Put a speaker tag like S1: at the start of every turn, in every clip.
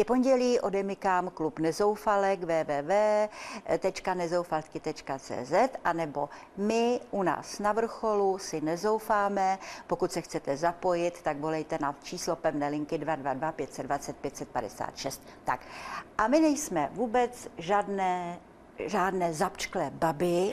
S1: Je pondělí, odemykám klub Nezoufalek www.nezoufalky.cz anebo my u nás na vrcholu si nezoufáme. Pokud se chcete zapojit, tak volejte na číslo pevné linky 222 520 556. Tak a my nejsme vůbec žádné žádné zapčklé baby,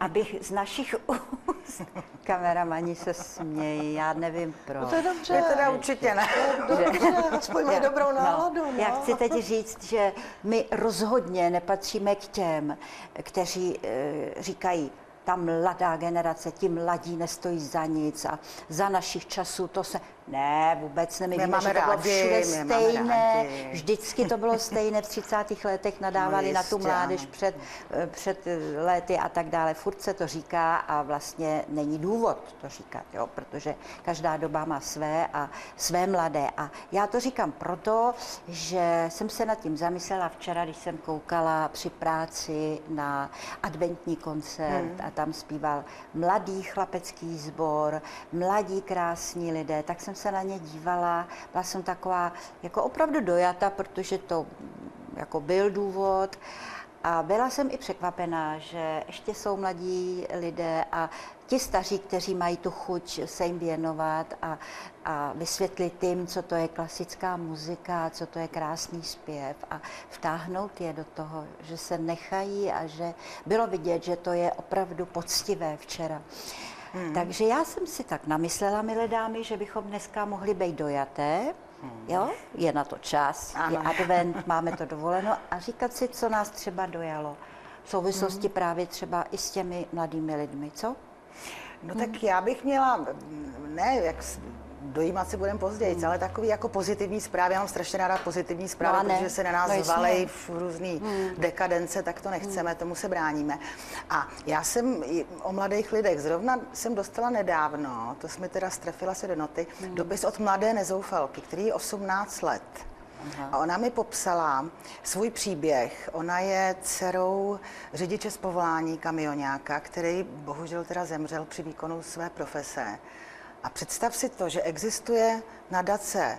S1: abych z našich úst, kameramani se smějí, já nevím proč.
S2: No to je dobře.
S3: Je teda určitě ne.
S2: Dobře, aspoň mají dobrou náladu. No,
S1: Já chci teď říct, že my rozhodně nepatříme k těm, kteří e, říkají, ta mladá generace, ti mladí nestojí za nic a za našich časů to se... Ne, vůbec ne. My,
S3: My
S1: víme,
S3: máme
S1: že to bylo
S3: rádi,
S1: všude stejné. Vždycky to bylo stejné. V 30. letech nadávali
S3: No
S1: na tu mládež
S3: ano.
S1: před, před eh, léty a tak dále. Furt se to říká a vlastně není důvod to říkat, jo, protože každá doba má své a své mladé. A já to říkám proto, že jsem se nad tím zamyslela včera, když jsem koukala při práci na adventní koncert
S3: Hmm.
S1: a tam zpíval mladý chlapecký sbor, mladí krásní lidé, tak jsem se na ně dívala, byla jsem taková jako opravdu dojata, protože to jako byl důvod. A byla jsem i překvapená, že ještě jsou mladí lidé a ti staří, kteří mají tu chuť se jim věnovat a, a vysvětlit jim, co to je klasická muzika, co to je krásný zpěv a vtáhnout je do toho, že se nechají a že bylo vidět, že to je opravdu poctivé včera. Hmm. Takže já jsem si tak namyslela, milé dámy, že bychom dneska mohli být dojaté, Jo, je na to čas, ano. je advent, máme to dovoleno a říkat si, co nás třeba dojalo. V souvislosti právě třeba i s těmi mladými lidmi, co?
S3: No tak já bych měla, ne, jak dojímat se budeme později,
S1: Hmm.
S3: ale takový jako pozitivní zprávy. Já mám strašně ráda pozitivní zprávy,
S1: No ne.
S3: protože se na nás
S1: No
S3: valej v různý dekadence, tak to nechceme, tomu se bráníme. A já jsem o mladých lidech, zrovna jsem dostala nedávno, to jsme teda strefila se do noty, dopis od mladé nezoufalky, který je 18 let. A ona mi popsala svůj příběh. Ona je dcerou řidiče z povolání kamionáka, který bohužel teda zemřel při výkonu své profese. A představ si to, že existuje nadace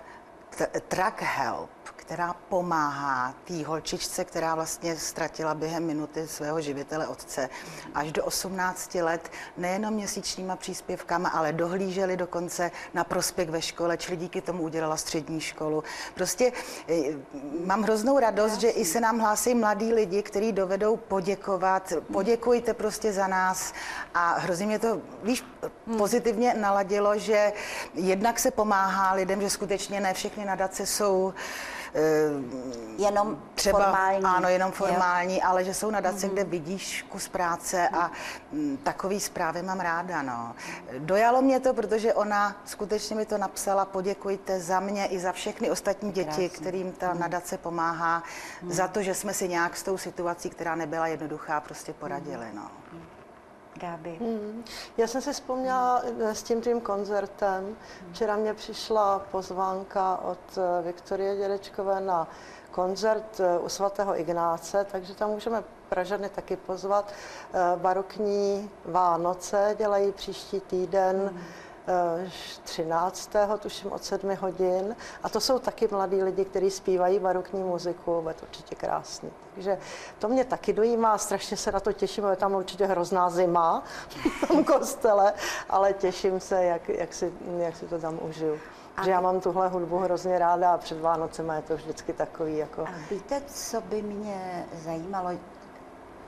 S3: Track Help, která pomáhá té holčičce, která vlastně ztratila během minuty svého živitele otce až do 18 let, nejenom měsíčníma příspěvkama, ale dohlíželi dokonce na prospěch ve škole, čili díky tomu udělala střední školu. Prostě eh, mám hroznou radost, že i se nám hlásí mladí lidi, kteří dovedou poděkovat. Poděkujte prostě za nás a hrozně mě to, víš, pozitivně naladilo, že jednak se pomáhá lidem, že skutečně ne všechny nadace jsou
S1: Jenom
S3: třeba,
S1: formální.
S3: ano, jenom
S1: jo?
S3: formální, ale že jsou nadace, kde vidíš kus práce a mm, takový zprávy mám ráda, no. Dojalo mě to, protože ona skutečně mi to napsala, poděkujte za mě i za všechny ostatní děti,
S1: Krásný.
S3: kterým ta nadace pomáhá, za to, že jsme si nějak s tou situací, která nebyla jednoduchá, prostě poradili, no.
S1: Gáby.
S2: Hmm. Já jsem si vzpomněla eh, s tím tím koncertem. Včera mě přišla pozvánka od eh, Viktorie Dědečkové na koncert eh, u svatého Ignáce, takže tam můžeme Pražany taky pozvat. Barokní Vánoce dělají příští týden. eh, 13. tuším od 7 hodin. A to jsou taky mladí lidi, kteří zpívají barokní muziku, bude to určitě krásný. Takže to mě taky dojímá, strašně se na to těším, je tam určitě hrozná zima v tom kostele, ale těším se, jak, jak, si, jak si to tam užiju. Že já mám tuhle hudbu hrozně ráda a před Vánocema je to vždycky takový jako...
S1: A víte, co by mě zajímalo?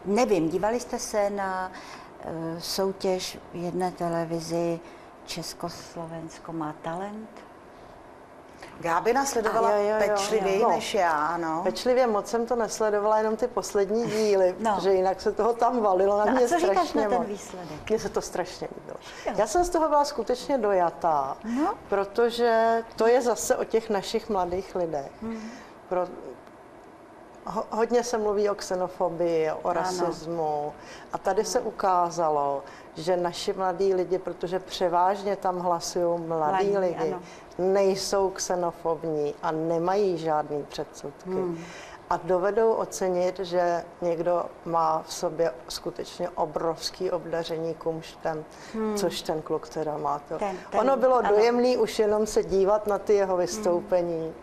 S1: Nevím, dívali jste se na uh, soutěž v jedné televizi Československo má talent?
S3: Gábina sledovala
S2: A jo, jo, jo,
S3: pečlivěji
S2: jo.
S3: než já, ano.
S2: Pečlivě moc jsem to nesledovala, jenom ty poslední díly,
S1: No.
S2: no. protože jinak se toho tam valilo na
S1: No a
S2: mě
S1: co říkáš
S2: strašně
S1: na ten výsledek?
S2: Mně se to strašně líbilo.
S1: Jo.
S2: Já jsem z toho byla skutečně dojatá,
S1: No.
S2: protože to je zase o těch našich mladých lidech. Pro, ho, hodně se mluví o xenofobii, o rasismu a tady se ukázalo, že naši mladí lidi, protože převážně tam hlasují mladí,
S1: Mladí,
S2: lidi,
S1: ano.
S2: nejsou xenofobní a nemají žádný předsudky.
S1: Hmm.
S2: A dovedou ocenit, že někdo má v sobě skutečně obrovský obdaření kumštem, což ten kluk teda má. To.
S1: Ten- ten-
S2: ono bylo
S1: ano.
S2: dojemný už jenom se dívat na ty jeho vystoupení,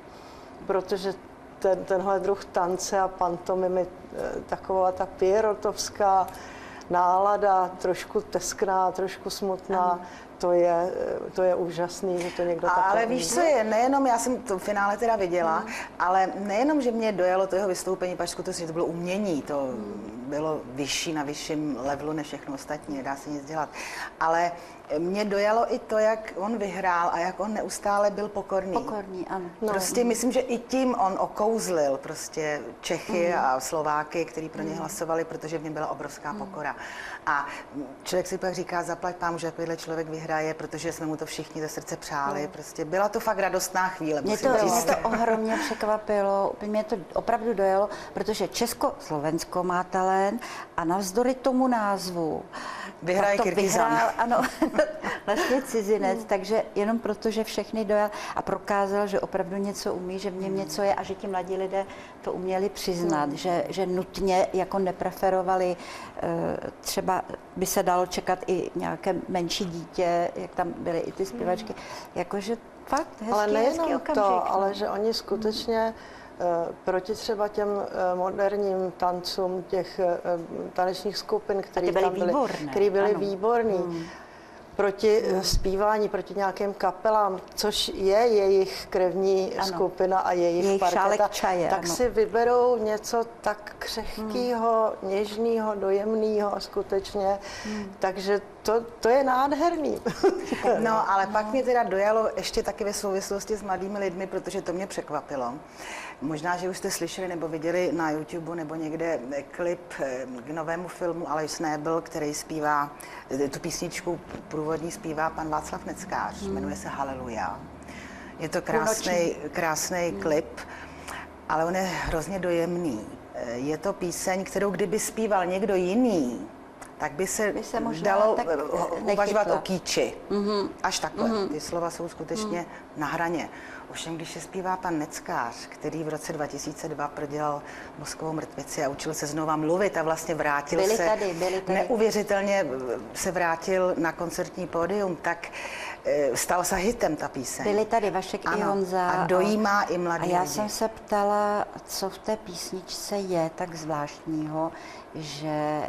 S2: protože ten, tenhle druh tance a pantomimy, eh, taková ta pierotovská nálada, trošku teskná, trošku smutná, to je, to je úžasný, že to někdo takhle
S3: Ale víš, co je, nejenom, já jsem to v finále teda viděla, mm. ale nejenom, že mě dojalo to jeho vystoupení, pač skutečně to bylo umění, to mm. Bylo vyšší na vyšším levelu než všechno ostatní, nedá se nic dělat, ale mě dojalo i to, jak on vyhrál a jak on neustále byl pokorný.
S1: Pokorný, ano. No.
S3: Prostě myslím, že i tím on okouzlil prostě Čechy mm. a Slováky, kteří pro ně mm. hlasovali, protože v něm byla obrovská mm. pokora. A člověk si pak říká, zaplať pán, že takovýhle člověk vyhraje, protože jsme mu to všichni ze srdce přáli. Mm. Prostě byla to fakt radostná chvíle.
S1: Mě to, mě to ohromně překvapilo, mě to opravdu dojelo, protože Česko-Slovensko má talent a navzdory tomu názvu
S3: Vyhraje Kyrgyzan. Vyhrál,
S1: ano, vlastně cizinec, takže jenom proto, že všechny dojel a prokázal, že opravdu něco umí, že v něm něco je a že ti mladí lidé to uměli přiznat, že, že nutně jako nepreferovali, eh, třeba by se dalo čekat i nějaké menší dítě, jak tam byly i ty zpěvačky, jakože fakt hezký,
S2: Ale nejenom
S1: hezký okamžik,
S2: to,
S1: no.
S2: ale že oni skutečně proti třeba těm eh, moderním tancům těch eh, tanečních skupin, které
S1: byly
S2: tam byly,
S1: výborné,
S2: které byly
S1: ano.
S2: výborný. Hmm proti zpívání, proti nějakým kapelám, což je jejich krevní ano. skupina a jejich,
S1: jejich
S2: parketa,
S1: čaje,
S2: tak
S1: ano.
S2: si vyberou něco tak křehkého, hmm. něžného, dojemného skutečně. Hmm. Takže to, to je nádherný.
S3: no, ale pak mě teda dojalo ještě taky ve souvislosti s mladými lidmi, protože to mě překvapilo. Možná, že už jste slyšeli nebo viděli na YouTube nebo někde klip eh, k novému filmu Alois Nebel, který zpívá, eh, tu písničku průvodní zpívá pan Václav Neckář, hmm. jmenuje se Haleluja. Je to krásný, krásný hmm. klip, ale on je hrozně dojemný. Je to píseň, kterou kdyby zpíval někdo jiný, tak by se, by se možná dalo tak uvažovat o kýči. Mm-hmm. Až takhle. Mm-hmm. Ty slova jsou skutečně mm-hmm. na hraně. Ovšem, když se zpívá pan Neckář, který v roce 2002 prodělal mozkovou mrtvici a učil se znova mluvit a vlastně vrátil
S1: byli
S3: se,
S1: tady, byli tady.
S3: neuvěřitelně se vrátil na koncertní pódium, tak eh, stal se hitem ta píseň.
S1: Byli tady Vašek ano, i Honza.
S3: A dojímá a, i mladí
S1: A já
S3: lidi.
S1: jsem se ptala, co v té písničce je tak zvláštního, že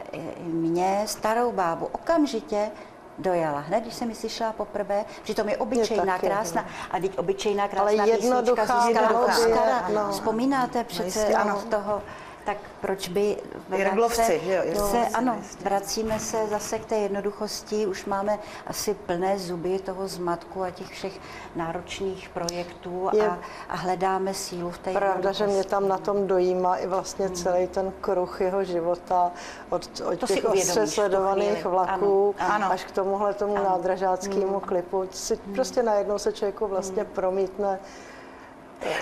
S1: mě starou bábu okamžitě dojela. Hned, když jsem mi slyšela poprvé, že to je obyčejná, je krásná. A teď obyčejná, krásná
S2: Ale jednoduchá,
S1: písnička získala
S2: Oscara.
S1: No. Vzpomínáte přece no, ano. toho tak proč by...
S3: Jirglovci, jo,
S1: se, ano, vracíme se zase k té jednoduchosti, už máme asi plné zuby toho zmatku a těch všech náročných projektů a, a hledáme sílu v té
S2: Pravda, že mě tam na tom dojímá i vlastně hmm. celý ten kruh jeho života od, od těch sledovaných vlaků ano, ano. až k tomuhle tomu ano. nádražáckému hmm. klipu. Si, hmm. Prostě najednou se člověku vlastně hmm. promítne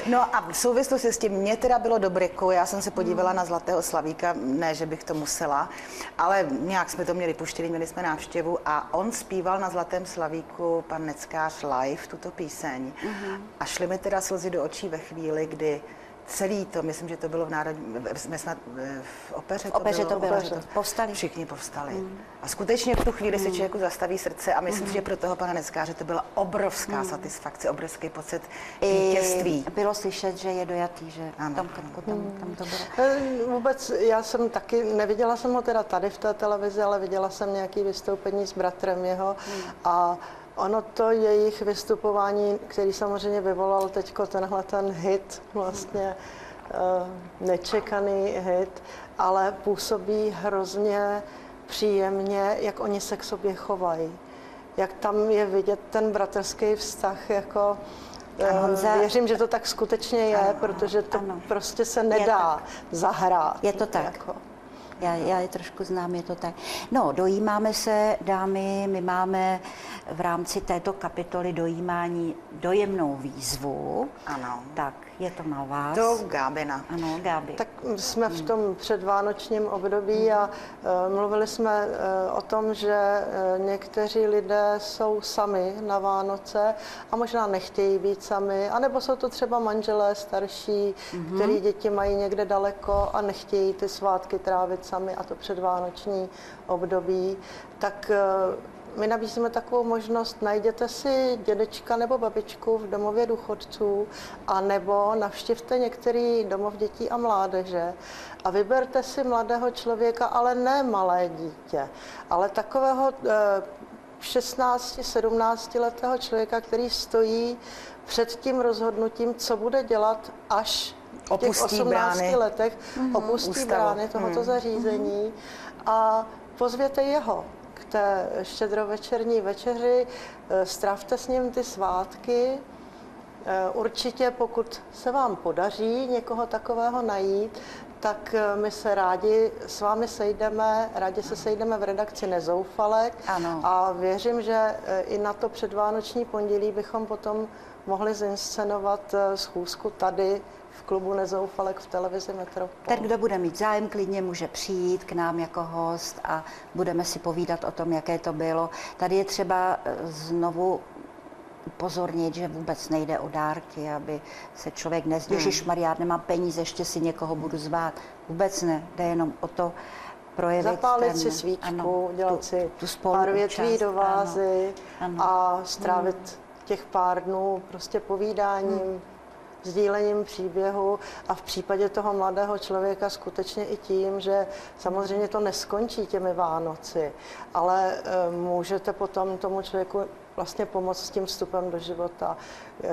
S3: No a v souvislosti s tím mě teda bylo dobryku, já jsem se podívala na Zlatého Slavíka, ne, že bych to musela, ale nějak jsme to měli puštěli, měli jsme návštěvu a on zpíval na Zlatém Slavíku pan Neckář live tuto píseň mm-hmm. a šly mi teda slzy do očí ve chvíli, kdy celý to, myslím, že to bylo v národní, jsme snad v opeře,
S1: v opeře to bylo, to bylo,
S3: povstali. Všichni povstali. Mm. A skutečně v tu chvíli mm. se člověku zastaví srdce a myslím mm. že pro toho pana Neckáře to byla obrovská mm. satisfakce, obrovský pocit vítězství.
S1: I bylo slyšet, že je dojatý, že ano. tam, tam, tam, mm. tam to bylo.
S2: Eh, vůbec já jsem taky, neviděla jsem ho teda tady v té televizi, ale viděla jsem nějaký vystoupení s bratrem jeho mm. a Ono to jejich vystupování, který samozřejmě vyvolal teď tenhle ten hit, vlastně uh, nečekaný hit, ale působí hrozně příjemně, jak oni se k sobě chovají. Jak tam je vidět ten bratrský vztah, jako eh, Honza, Věřím, že to tak skutečně je, ano, protože to ano. prostě se nedá je zahrát.
S1: Je to tak. Jako. Já, já je trošku znám, je to tak. No, dojímáme se, dámy, my máme v rámci této kapitoly dojímání dojemnou výzvu.
S3: Ano.
S1: Tak, je to na vás.
S3: To Gábina.
S1: Ano, Gáby.
S2: Tak jsme v tom předvánočním období a uh, mluvili jsme uh, o tom, že uh, někteří lidé jsou sami na Vánoce a možná nechtějí být sami, anebo jsou to třeba manželé starší, mm-hmm. který děti mají někde daleko a nechtějí ty svátky trávit sami a to předvánoční období. Tak my nabízíme takovou možnost, najděte si dědečka nebo babičku v domově důchodců a nebo navštivte některý domov dětí a mládeže a vyberte si mladého člověka, ale ne malé dítě, ale takového 16-17 letého člověka, který stojí před tím rozhodnutím, co bude dělat, až v těch 18 brány. letech mm-hmm. opustí Ústavu. brány tohoto mm-hmm. zařízení a pozvěte jeho té štědrovečerní večeři, eh, stravte s ním ty svátky, eh, Určitě, pokud se vám podaří někoho takového najít, tak eh, my se rádi s vámi sejdeme, rádi se sejdeme v redakci Nezoufalek ano. a věřím, že i na to předvánoční pondělí bychom potom mohli zinscenovat schůzku tady v klubu Nezoufalek v televizi Metropol.
S1: Ten, kdo bude mít zájem, klidně může přijít k nám jako host a budeme si povídat o tom, jaké to bylo. Tady je třeba eh, znovu upozornit, že vůbec nejde o dárky, aby se člověk nezděžil, hmm. Maria, nemám peníze, ještě si někoho budu zvát. Vůbec ne, jde jenom o to, projevit
S2: Zapálit
S1: ten,
S2: si svíčku, ano, dělat tu, si tu pár větví do vázy ano, ano. a strávit hmm. těch pár dnů prostě povídáním, hmm sdílením příběhu a v případě toho mladého člověka skutečně i tím, že samozřejmě to neskončí těmi Vánoci, ale eh, můžete potom tomu člověku vlastně pomoct s tím vstupem do života,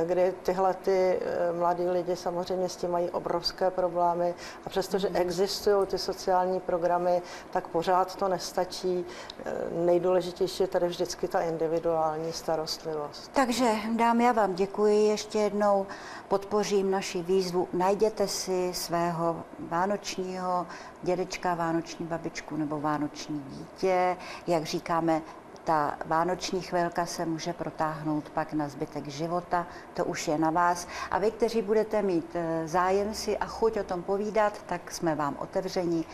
S2: kdy tyhle ty eh, mladí lidi samozřejmě s tím mají obrovské problémy a přestože mm. existují ty sociální programy, tak pořád to nestačí. Eh, nejdůležitější je tady vždycky ta individuální starostlivost.
S1: Takže dámy, já vám děkuji ještě jednou, podpořím naši výzvu. Najděte si svého vánočního dědečka, vánoční babičku nebo vánoční dítě. Jak říkáme, ta vánoční chvilka se může protáhnout pak na zbytek života, to už je na vás. A vy, kteří budete mít eh, zájem si a chuť o tom povídat, tak jsme vám otevření.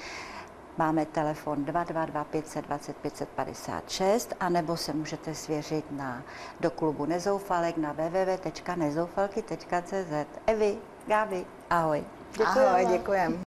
S1: Máme telefon 222 520 556, anebo se můžete svěřit na, do klubu Nezoufalek na www.nezoufalky.cz. Evi, Gavi, ahoj.
S3: Děkujeme. Ahoj, děkujeme.